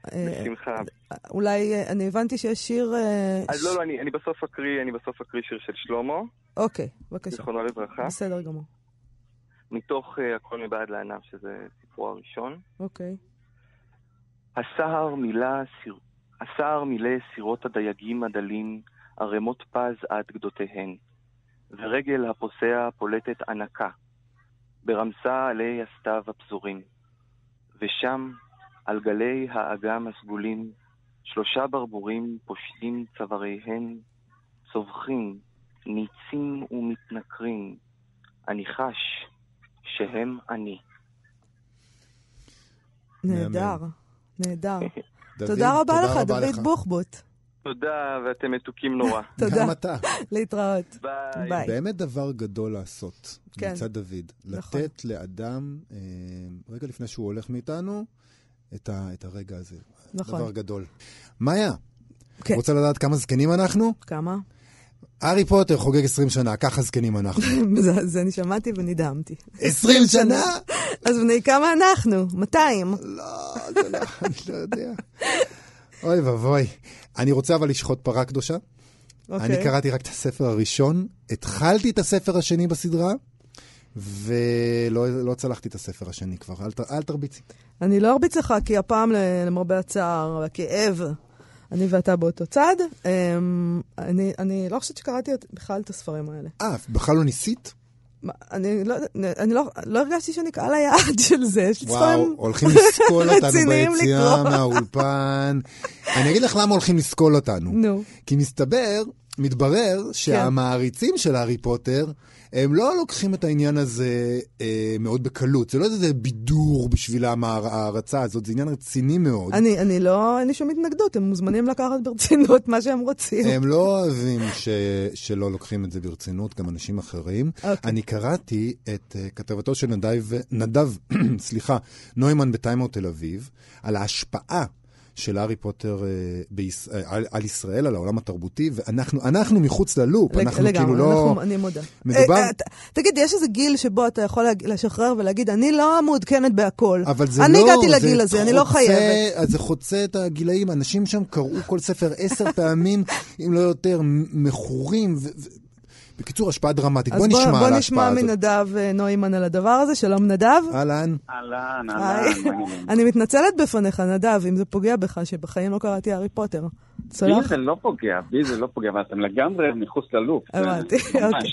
בשמחה. אולי, אה, אני הבנתי שיש שיר... אה, אז לא, לא, אני, אני בסוף אקריא, אני בסוף אקריא שיר של שלמה. אוקיי, בבקשה. זיכרונו לברכה. בסדר גמור. מתוך uh, הכל מבעד לענף, שזה סיפורו הראשון. אוקיי. הסהר מילא, סיר... הסהר מילא סירות הדייגים הדלים, ערימות פז עד גדותיהן, ורגל הפוסע פולטת ענקה, ברמסה עלי הסתיו הפזורים. ושם, על גלי האגם הסגולים, שלושה ברבורים פושטים צוואריהן, צווחים, ניצים ומתנכרים. אני חש שהם אני. נהדר, נהדר. תודה רבה לך, דוד בוחבוט. תודה, ואתם מתוקים נורא. [laughs] תודה. גם אתה. להתראות. ביי. באמת דבר גדול לעשות, כן. מצד דוד. נכון. לתת לאדם, אה, רגע לפני שהוא הולך מאיתנו, את, ה, את הרגע הזה. נכון. דבר גדול. מאיה, כן. רוצה לדעת כמה זקנים אנחנו? כמה? הארי פוטר חוגג 20 שנה, ככה זקנים אנחנו. [laughs] זה, זה אני שמעתי ונדהמתי. 20 שנה? אז בני כמה אנחנו? 200. לא, זה לא, אני לא יודע. אוי ואבוי. אני רוצה אבל לשחוט פרה קדושה. אוקיי. אני קראתי רק את הספר הראשון, התחלתי את הספר השני בסדרה, ולא לא צלחתי את הספר השני כבר. אל, אל תרביצי. אני לא ארביץ לך, כי הפעם, למרבה הצער והכאב, אני ואתה באותו צד. אמ, אני, אני לא חושבת שקראתי בכלל את הספרים האלה. אה, בכלל לא ניסית? אני לא, אני לא, לא הרגשתי שאני קהל היעד [laughs] של זה. יש וואו, הולכים לסקול אותנו ביציאה מהאולפן. אני אגיד לך למה הולכים לסקול אותנו. נו. כי מסתבר, מתברר שהמעריצים של הארי פוטר, הם לא לוקחים את העניין הזה אה, מאוד בקלות. זה לא איזה בידור בשבילם ההערצה הזאת, זה עניין רציני מאוד. אני, אני לא, אין לי שום התנגדות, הם מוזמנים לקחת ברצינות מה שהם רוצים. הם לא אוהבים ש, שלא לוקחים את זה ברצינות, גם אנשים אחרים. Okay. אוקיי. אני קראתי את uh, כתבתו של נדב, נדב, [clears throat] סליחה, נוימן בטיימאוט תל אביב, על ההשפעה של הארי פוטר uh, ביש... uh, על, על ישראל, על העולם התרבותי, ואנחנו מחוץ ללופ, לג... אנחנו לגמרי, כאילו לא... אנחנו, אני מודה. מדובר... אה, ת, תגיד, יש איזה גיל שבו אתה יכול לשחרר ולהגיד, אני לא מעודכנת בהכל. אבל זה אני לא... הגעתי לגיל הזה, חוצה, אני לא חייבת. אז זה חוצה את הגילאים, אנשים שם קראו כל ספר עשר [laughs] פעמים, אם לא יותר, מכורים. ו... בקיצור, השפעה דרמטית. בוא נשמע על ההשפעה הזאת. אז בוא נשמע מנדב נוימן על הדבר הזה. שלום, נדב. אהלן. אהלן, אהלן. [laughs] אני מתנצלת בפניך, נדב, אם זה פוגע בך, שבחיים לא קראתי הארי פוטר. בי זה לא פוגע, בי זה לא פוגע, אבל אתם לגמרי מחוץ ללופ. הבנתי, אוקיי.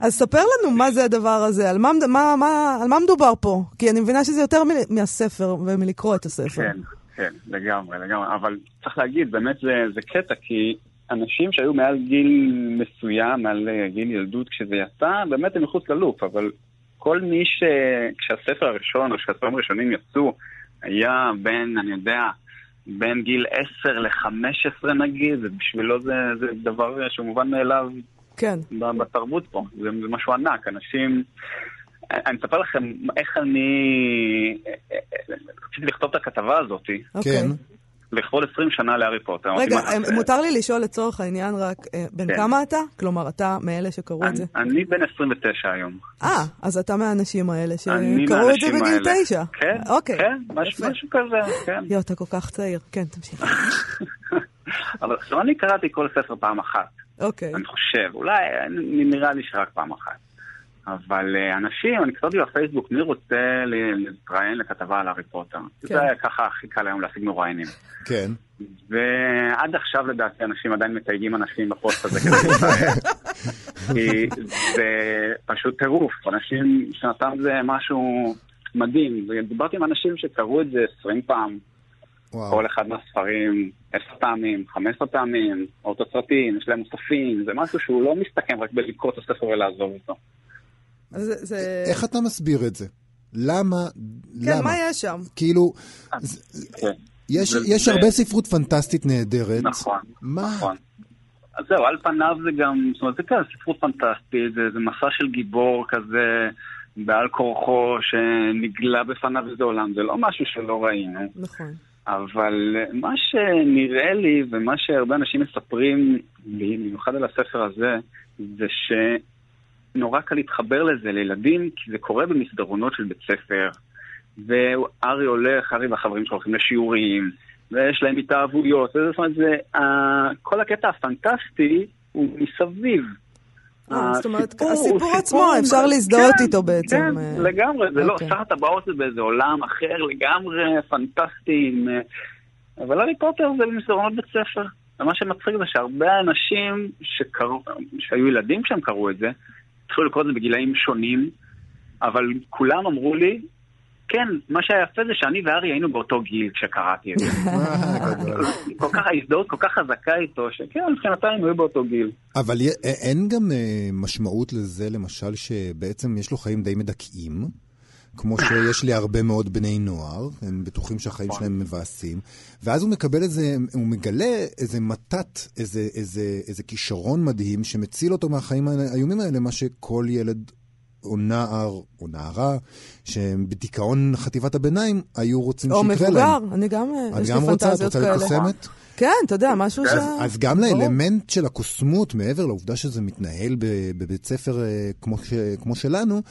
אז ספר לנו מה זה הדבר הזה, על מה מדובר פה? כי אני מבינה שזה יותר מהספר ומלקרוא את הספר. כן, כן, לגמרי, לגמרי. אבל צריך להגיד, באמת זה קטע, כי... אנשים שהיו מעל גיל מסוים, מעל גיל ילדות כשזה יצא, באמת הם מחוץ ללופ, אבל כל מי ש... כשהספר הראשון או כשהספרים הראשונים יצאו, היה בין, אני יודע, בין גיל 10 ל-15 נגיד, ובשבילו זה, זה דבר שהוא מובן מאליו כן. בתרבות פה. זה, זה משהו ענק, אנשים... אני אספר לכם איך אני... רציתי לכתוב את הכתבה הזאת. אוקיי. כן. לכבוד 20 שנה להארי פוטר. רגע, מותר לי לשאול לצורך העניין רק, בן כן. כמה אתה? כלומר, אתה מאלה שקראו את זה? אני בן 29 היום. אה, אז אתה מהאנשים האלה שקראו את זה בגיל 9. כן, אוקיי. כן, משהו כזה, כן. יואו, אתה כל כך צעיר. כן, תמשיך. [laughs] אבל עכשיו אני קראתי כל ספר פעם אחת. אוקיי. אני חושב, אולי, נראה לי שרק פעם אחת. אבל אנשים, אני כתבתי בפייסבוק, מי רוצה להתראיין לכתבה על הארי פוטר? כן. זה ככה הכי קל היום להשיג מרואיינים. כן. ועד עכשיו לדעתי אנשים עדיין מתייגים אנשים בפוסט הזה כדי [laughs] להתראיין. כי זה פשוט טירוף, אנשים שנתם זה משהו מדהים. דיברתי עם אנשים שקראו את זה 20 פעם. וואו. כל אחד מהספרים 10 פעמים, 15 פעמים, או את הסרטים, יש להם מוספים, זה משהו שהוא לא מסתכם רק בלקרוא את הספר ולעזוב אותו. זה, זה... איך אתה מסביר את זה? למה? כן, למה? מה יש שם? כאילו, כן. יש, זה- יש זה- הרבה ספרות פנטסטית נהדרת. נכון, מה? נכון. אז זהו, על פניו זה גם, זאת אומרת, זה כזה ספרות פנטסטית, זה, זה מסע של גיבור כזה, בעל כורחו, שנגלה בפניו איזה עולם, זה לא משהו שלא ראינו. נכון. אבל מה שנראה לי, ומה שהרבה אנשים מספרים לי, במיוחד על הספר הזה, זה נורא קל להתחבר לזה לילדים, כי זה קורה במסדרונות של בית ספר, וארי הולך, ארי והחברים שלו הולכים לשיעורים, ויש להם התאהבויות, זאת אומרת, זה, כל הקטע הפנטסטי הוא מסביב. אה, זאת אומרת, הסיפור עצמו, אפשר להזדהות כן, איתו בעצם. כן, אה. לגמרי, זה לא, אוקיי. שר הטבעות זה באיזה עולם אחר לגמרי, פנטסטי, אבל הארי פוטר זה במסדרונות בית ספר. ומה שמצחיק זה שהרבה אנשים שהיו ילדים כשהם קראו את זה, התחילו לקרוא זה בגילאים שונים, אבל כולם אמרו לי, כן, מה שהיה יפה זה שאני וארי היינו באותו גיל כשקראתי את זה. [laughs] כל כך ההזדהות כל כך חזקה איתו, שכן, מבחינתם הם היו באותו גיל. אבל אין גם אה, משמעות לזה, למשל, שבעצם יש לו חיים די מדכאים. כמו שיש לי הרבה מאוד בני נוער, הם בטוחים שהחיים נכון. שלהם מבאסים, ואז הוא מקבל איזה, הוא מגלה איזה מתת, איזה, איזה, איזה כישרון מדהים שמציל אותו מהחיים האיומים האלה, מה שכל ילד או נער או נערה שהם בדיכאון חטיבת הביניים היו רוצים שיקרה להם. או מבוגר, אני גם, יש לי פנטזיות כאלה. את רוצה לקוסמת? כן, אתה יודע, משהו ש... אז גם לאלמנט של הקוסמות, מעבר לעובדה שזה מתנהל בבית ספר אה, כמו שלנו,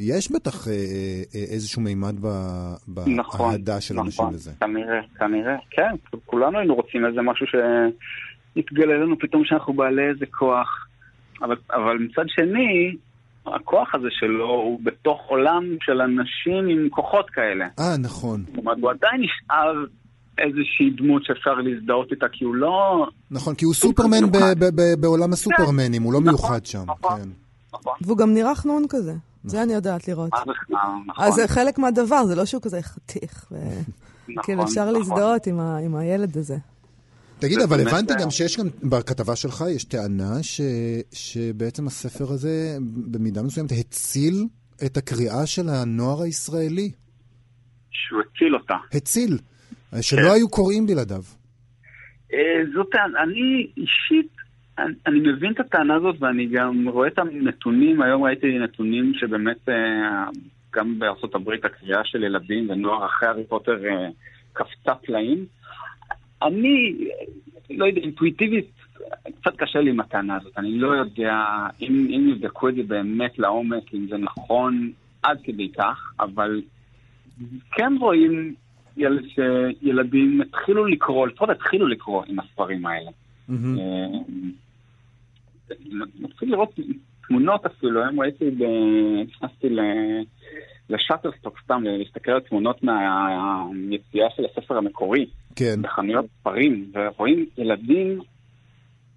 יש בטח אה, אה, איזשהו מימד באהדה נכון, של נכון, אנשים לזה. נכון, כנראה, כנראה, כן. כולנו היינו רוצים איזה משהו שיתגלה לנו פתאום שאנחנו בעלי איזה כוח. אבל, אבל מצד שני, הכוח הזה שלו הוא בתוך עולם של אנשים עם כוחות כאלה. אה, נכון. זאת אומרת, הוא עדיין נשאר איזושהי דמות שאפשר להזדהות איתה, כי הוא לא... נכון, כי הוא סופרמן בעולם הסופרמנים, הוא לא נכון, מיוחד שם. נכון, כן. נכון. והוא גם נראה חנון כזה. זה אני יודעת לראות. נכון. אז זה חלק מהדבר, זה לא שהוא כזה חתיך. נכון, כאילו אפשר נכון. להזדהות עם הילד הזה. תגיד, אבל הבנתי גם שיש גם, בכתבה שלך יש טענה ש, שבעצם הספר הזה, במידה מסוימת, הציל את הקריאה של הנוער הישראלי. שהוא הציל אותה. הציל. שלא כן. היו קוראים בלעדיו. אה, זאת טענה, אני אישית אני, אני מבין את הטענה הזאת ואני גם רואה את הנתונים, היום ראיתי נתונים שבאמת אה, גם בארצות הברית הקריאה של ילדים ונוער אחרי הארי פוטר אה, קפצה פלאים. אני, לא יודע, אינטואיטיבית, קצת קשה לי עם הטענה הזאת. אני לא יודע אם, אם יבדקו את זה באמת לעומק, אם זה נכון עד כדי כך, אבל כן רואים יל, שילדים התחילו לקרוא, לפחות התחילו לקרוא עם הספרים האלה. Mm-hmm. מתחיל לראות תמונות אפילו, היום ראיתי, נכנסתי לשאטרסטוק סתם, להסתכל על תמונות מהיציאה של הספר המקורי. כן. בחנויות ספרים, ורואים ילדים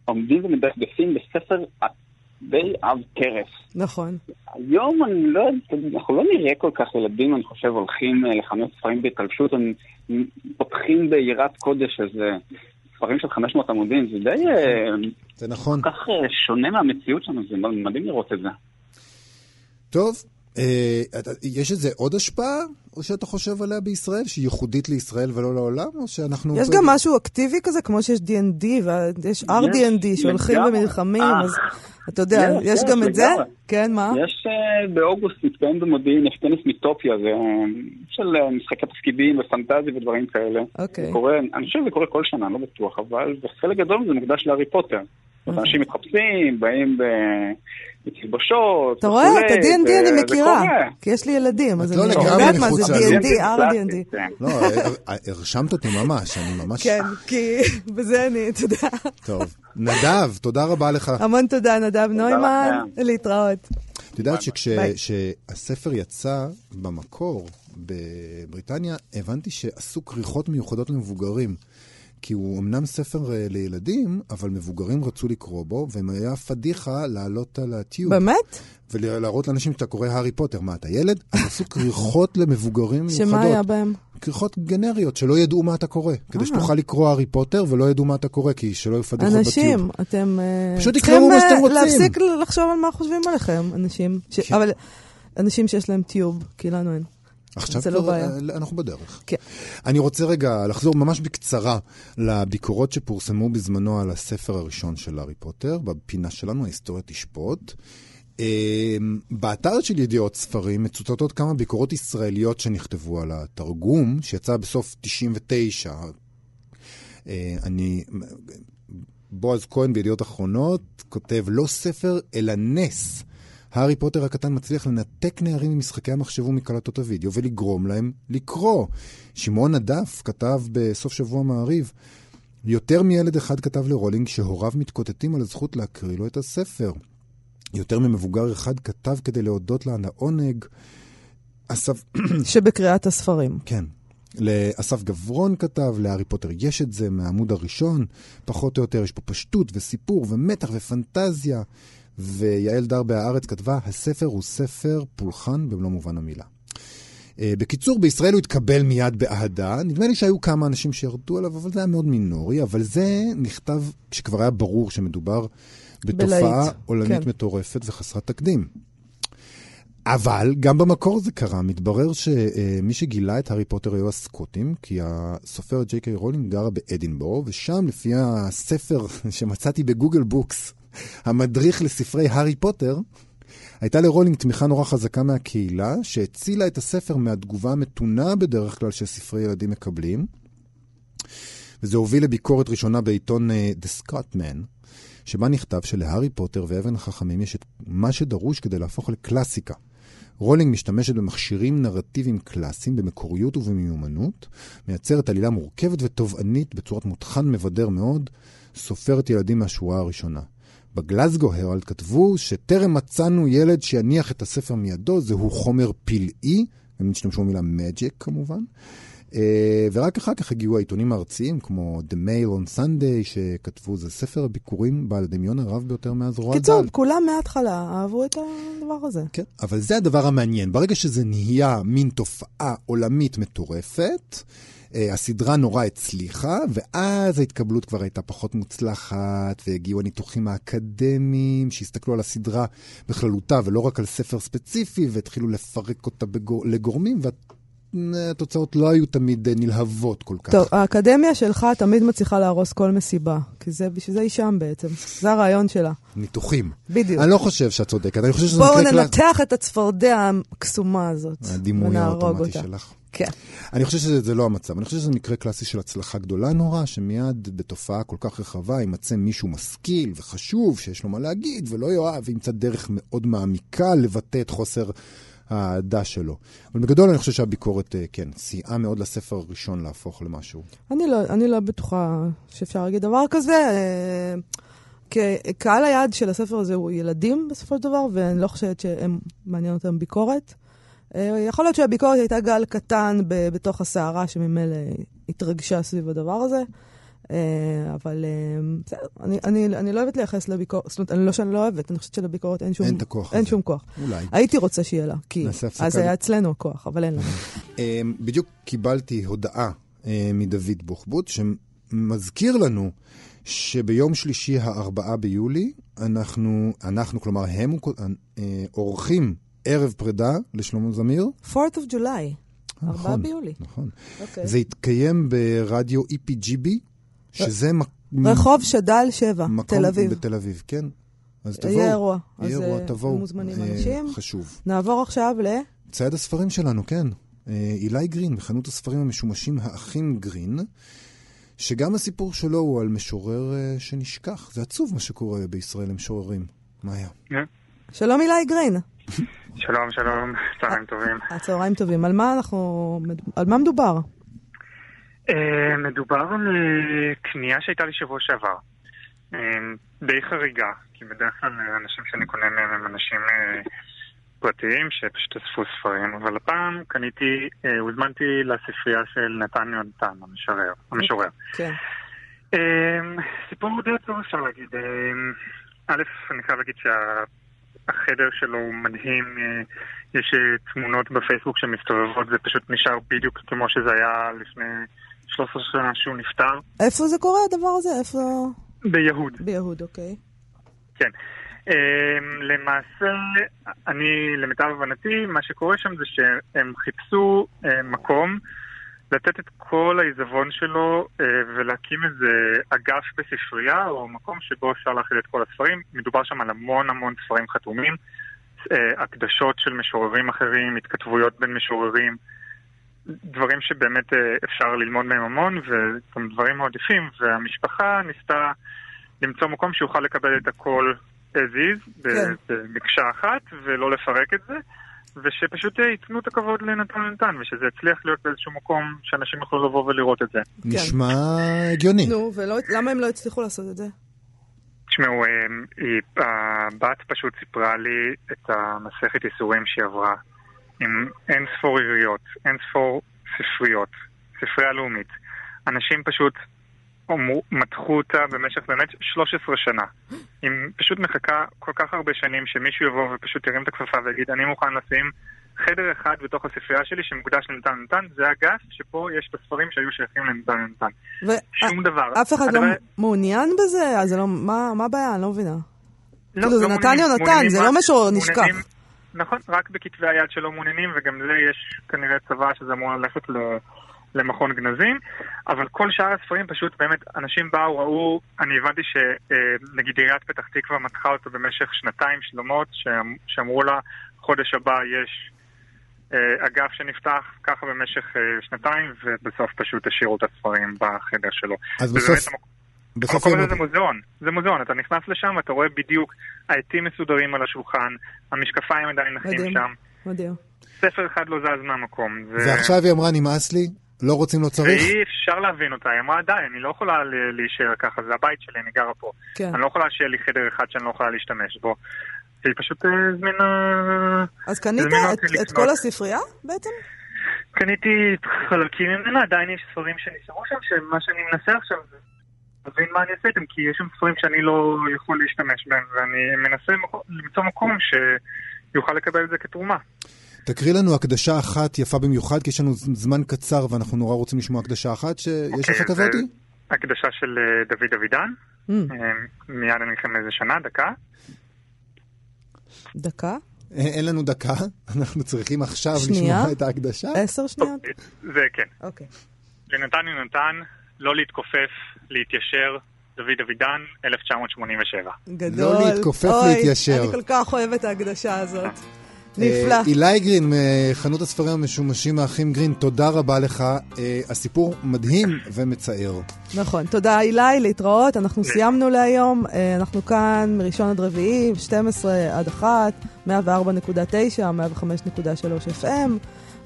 עומדים ומדפדפים בספר די עב טרף. נכון. היום אני לא, אנחנו לא נראה כל כך ילדים, אני חושב, הולכים אה, לחנויות ספרים בהתרגשות, הם פותחים ביראת קודש איזה ספרים של 500 עמודים, זה די... אה, זה נכון. כל כך אה, שונה מהמציאות שלנו, זה מדהים לראות את זה. טוב, יש איזה עוד השפעה, או שאתה חושב עליה בישראל, שהיא ייחודית לישראל ולא לעולם, או שאנחנו... יש גם משהו אקטיבי כזה, כמו שיש D&D, ויש RD&D שהולכים ונלחמים, אז אתה יודע, יש גם את זה? כן, מה? יש באוגוסט מתקיים במודיעין, יש טניס מיטופיה, זה של משחקי תפקידים ופנטזיה ודברים כאלה. אוקיי. אני חושב שזה קורה כל שנה, לא בטוח, אבל חלק גדול מזה מוקדש להארי פוטר. אנשים מתחפשים, באים בתלבושות, אתה רואה? את ה-D&D אני מכירה, כי יש לי ילדים, אז לא אני יודעת מה זה D&D, R&D. לא, הרשמת אותי ממש, אני ממש... כן, כי [laughs] בזה אני, יודע. טוב. נדב, תודה רבה לך. המון תודה, נדב נוימן, להתראות. את יודעת שכשהספר יצא במקור בבריטניה, הבנתי שעשו כריכות מיוחדות למבוגרים. כי הוא אמנם ספר uh, לילדים, אבל מבוגרים רצו לקרוא בו, והם היה פדיחה לעלות על הטיוב. באמת? ולהראות לאנשים שאתה קורא הארי פוטר. מה, אתה ילד? [laughs] אז עשו כריכות למבוגרים מיוחדות. שמה היה בהם? כריכות גנריות, שלא ידעו מה אתה קורא. כדי אה. שתוכל לקרוא הארי פוטר ולא ידעו מה אתה קורא, כי שלא יהיו פדיחות בטיוב. אנשים, אתם... אה, פשוט תקראו מה שאתם רוצים. להפסיק לחשוב על מה חושבים עליכם, אנשים. כן. אבל אנשים שיש להם טיוב, כי לנו אין. עכשיו כבר לא אה, אנחנו בדרך. כן. אני רוצה רגע לחזור ממש בקצרה לביקורות שפורסמו בזמנו על הספר הראשון של הארי פוטר, בפינה שלנו, ההיסטוריה תשפוט. אמ, באתר של ידיעות ספרים מצוטטות כמה ביקורות ישראליות שנכתבו על התרגום, שיצא בסוף 99. אה, אני... בועז כהן בידיעות אחרונות כותב, לא ספר אלא נס. הארי פוטר הקטן מצליח לנתק נערים ממשחקי המחשב ומקלטות הוידאו ולגרום להם לקרוא. שמעון הדף כתב בסוף שבוע מעריב, יותר מילד אחד כתב לרולינג שהוריו מתקוטטים על הזכות להקריא לו את הספר. יותר ממבוגר אחד כתב כדי להודות לה על העונג. אסף... [clears throat] שבקריאת הספרים. כן. לאסף גברון כתב, להארי פוטר יש את זה מהעמוד הראשון, פחות או יותר יש פה פשטות וסיפור ומתח ופנטזיה. ויעל דר בהארץ כתבה, הספר הוא ספר פולחן במלוא מובן המילה. Uh, בקיצור, בישראל הוא התקבל מיד באהדה. נדמה לי שהיו כמה אנשים שירדו עליו, אבל זה היה מאוד מינורי. אבל זה נכתב כשכבר היה ברור שמדובר בתופעה בלהית, עולמית כן. מטורפת וחסרת תקדים. אבל גם במקור זה קרה, מתברר שמי שגילה את הארי פוטר היו הסקוטים, כי הסופרת ג'יי קיי רולינג גרה באדינבורו, ושם לפי הספר [laughs] שמצאתי בגוגל בוקס, המדריך לספרי הארי פוטר, הייתה לרולינג תמיכה נורא חזקה מהקהילה, שהצילה את הספר מהתגובה המתונה בדרך כלל שספרי ילדים מקבלים. וזה הוביל לביקורת ראשונה בעיתון אה, The Scotsman, שבה נכתב שלהארי פוטר ואבן החכמים יש את מה שדרוש כדי להפוך לקלאסיקה. רולינג משתמשת במכשירים נרטיביים קלאסיים במקוריות ובמיומנות, מייצרת עלילה מורכבת ותובענית בצורת מותחן מבדר מאוד, סופרת ילדים מהשורה הראשונה. בגלזגו הרלד כתבו שטרם מצאנו ילד שיניח את הספר מידו, זהו חומר פלאי, הם השתמשו במילה magic כמובן. אה, ורק אחר כך הגיעו העיתונים הארציים, כמו The Mail on Sunday, שכתבו, זה ספר הביכורים בעל הדמיון הרב ביותר מאז רואלד דאל. קיצור, כולם מההתחלה אהבו את הדבר הזה. כן, אבל זה הדבר המעניין. ברגע שזה נהיה מין תופעה עולמית מטורפת, אה, הסדרה נורא הצליחה, ואז ההתקבלות כבר הייתה פחות מוצלחת, והגיעו הניתוחים האקדמיים שהסתכלו על הסדרה בכללותה, ולא רק על ספר ספציפי, והתחילו לפרק אותה בגור... לגורמים, והתוצאות לא היו תמיד אה, נלהבות כל כך. טוב, האקדמיה שלך תמיד מצליחה להרוס כל מסיבה, כי זה, בשביל זה היא שם בעצם. זה הרעיון שלה. ניתוחים. בדיוק. אני לא חושב שאת צודקת, אני חושב שזה. בואו ננתח את הצפרדע הקסומה הזאת. הדימוי האוטומטי שלך. כן. אני חושב שזה לא המצב. אני חושב שזה מקרה קלאסי של הצלחה גדולה נורא, שמיד בתופעה כל כך רחבה יימצא מישהו משכיל וחשוב, שיש לו מה להגיד, ולא יאהב, וימצא דרך מאוד מעמיקה לבטא את חוסר האהדה שלו. אבל בגדול אני חושב שהביקורת, אה, כן, סייעה מאוד לספר הראשון להפוך למשהו. אני לא, אני לא בטוחה שאפשר להגיד דבר כזה. אה, קהל היעד של הספר הזה הוא ילדים בסופו של דבר, ואני לא חושבת שהם מעניין אותם ביקורת. אה, יכול להיות שהביקורת הייתה גל קטן ב- בתוך הסערה שממילא התרגשה סביב הדבר הזה. אה, אבל אה, בסדר, אני, אני, אני לא אוהבת לייחס לביקורת, זאת אומרת, אני לא שאני לא אוהבת, אני חושבת שלביקורת אין שום, אין את הכוח אין הזה. שום כוח. אולי. הייתי רוצה שיהיה לה, כי אז היה אצלנו הכוח, אבל אין לנו. [laughs] בדיוק קיבלתי הודעה מדוד בוחבוט, שמזכיר לנו שביום שלישי, הארבעה ביולי, אנחנו, אנחנו, כלומר, הם עורכים ערב פרידה לשלמה זמיר. 4th of July, נכון, 4 ביולי. נכון. Okay. אוקיי. זה התקיים ברדיו EPGB, שזה... רחוב שד"ל 7, תל אביב. בתל אביב, כן. אז תבואו. יהיה אירוע. יהיה אירוע, אה, תבואו. מוזמנים אה, אנשים. חשוב. נעבור עכשיו ל... צייד הספרים שלנו, כן. אה, אילי גרין, בחנות הספרים המשומשים האחים גרין, שגם הסיפור שלו הוא על משורר שנשכח. זה עצוב מה שקורה בישראל למשוררים. מה היה? Yeah. שלום אילי גרין. שלום, שלום, צהריים טובים. צהריים טובים. על מה אנחנו... על מה מדובר? Uh, מדובר על uh, קנייה שהייתה לי שבוע שעבר. Uh, די חריגה, כי בדרך כלל אנשים שאני קונה מהם הם אנשים פרטיים שפשוט אספו ספרים, אבל הפעם קניתי, הוזמנתי לספרייה של נתן יונתן, המשורר. המשורר. כן. סיפור די טוב אפשר להגיד. א', אני חייב להגיד שה... החדר שלו הוא מדהים, אה, יש אה, תמונות בפייסבוק שמסתובבות, זה פשוט נשאר בדיוק כמו שזה היה לפני 13 שנה שהוא נפטר. איפה זה קורה הדבר הזה? איפה... ביהוד. ביהוד, אוקיי. כן. אמ, למעשה, אני, למיטב הבנתי, מה שקורה שם זה שהם חיפשו אה, מקום לתת את כל העיזבון שלו אה, ולהקים איזה אגף בספרייה או מקום שבו אפשר להכיל את כל הספרים. מדובר שם על המון המון ספרים חתומים, אה, הקדשות של משוררים אחרים, התכתבויות בין משוררים, דברים שבאמת אה, אפשר ללמוד מהם המון וגם דברים מאוד יפים, והמשפחה ניסתה למצוא מקום שיוכל לקבל את הכל as is, כן. במקשה אחת, ולא לפרק את זה. ושפשוט ייתנו את הכבוד לנתן לנתן, ושזה יצליח להיות באיזשהו מקום שאנשים יוכלו לבוא ולראות את זה. נשמע הגיוני. נו, ולמה הם לא הצליחו לעשות את זה? תשמעו, הבת פשוט סיפרה לי את המסכת ייסורים שהיא עברה עם אין ספור עיריות, אין ספור ספריות, ספרייה לאומית. אנשים פשוט מתחו אותה במשך באמת 13 שנה. היא פשוט מחכה כל כך הרבה שנים שמישהו יבוא ופשוט ירים את הכפפה ויגיד, אני מוכן לשים חדר אחד בתוך הספרייה שלי שמוקדש לנתן נתן, זה אגף שפה יש את הספרים שהיו שייכים לנתן נתן. שום דבר. אף אחד לא מעוניין בזה? אז לא, מה הבעיה? אני לא מבינה. לא, כאילו זה לא נתן יונתן, זה לא משהו נשכח. נכון, רק בכתבי היד שלא מעוניינים, וגם לזה יש כנראה צבא שזה אמור ללכת ל... למכון גנזים, אבל כל שאר הספרים פשוט באמת, אנשים באו, ראו, אני הבנתי שנגיד עיריית פתח תקווה מתחה אותו במשך שנתיים שלמות, שאמרו לה, חודש הבא יש אה, אגף שנפתח ככה במשך אה, שנתיים, ובסוף פשוט השאירו את הספרים בחדר שלו. אז בסוף... בסוף המקום הזה זה מוזיאון, זה מוזיאון, אתה נכנס לשם ואתה רואה בדיוק העטים מסודרים על השולחן, המשקפיים עדיין נחים שם. מדהים. ספר אחד לא זז מהמקום. ועכשיו היא אמרה, נמאס לי, לא רוצים, לא צריך? אי אפשר להבין אותה, היא אמרה די, אני לא יכולה להישאר ככה, זה הבית שלי, אני גרה פה. כן. אני לא יכולה שיהיה לי חדר אחד שאני לא יכולה להשתמש בו. היא פשוט הזמינה... אה, אז קנית את, את כל הספרייה בעצם? קניתי חלקים ממנה, עדיין יש ספרים שנשארו שם, שמה שאני מנסה עכשיו זה להבין מה אני אעשה איתם, כי יש שם ספרים שאני לא יכול להשתמש בהם, ואני מנסה למצוא מקום שיוכל לקבל את זה כתרומה. תקריא לנו הקדשה אחת יפה במיוחד, כי יש לנו זמן קצר ואנחנו נורא רוצים לשמוע הקדשה אחת שיש לך אוקיי, כזאתי? הקדשה של אה, דוד אבידן, mm. אה, מיד אני אגיד איזה שנה, דקה. דקה? אה, אין לנו דקה, [laughs] אנחנו צריכים עכשיו שנייה? לשמוע את ההקדשה. עשר שניות? זה כן. אוקיי. לנתן יונתן, לא להתכופף, להתיישר, דוד אבידן, 1987. גדול. לא להתכופף, אוי, להתיישר. אני כל כך אוהבת את ההקדשה הזאת. נפלא. אילי גרין מחנות הספרים המשומשים האחים גרין, תודה רבה לך. אה, הסיפור מדהים ומצער. נכון, תודה אילי, להתראות. אנחנו סיימנו להיום. אה, אנחנו כאן מראשון עד רביעי, 12 עד 1, 104.9, 105.3 FM.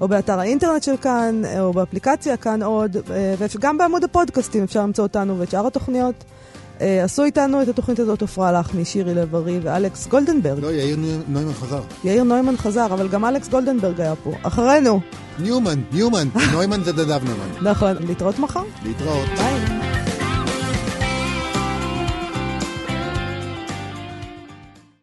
או באתר האינטרנט של כאן, או באפליקציה כאן עוד, אה, וגם בעמוד הפודקאסטים אפשר למצוא אותנו ואת שאר התוכניות. אה, עשו איתנו את התוכנית הזאת עפרה לחמי, שירי לב-ארי ואלכס גולדנברג. לא, יאיר נוימן חזר. יאיר נוימן חזר, אבל גם אלכס גולדנברג היה פה. אחרינו. ניומן, ניומן, [laughs] נוימן זה דדב נוימן. נכון, להתראות מחר? להתראות. ביי.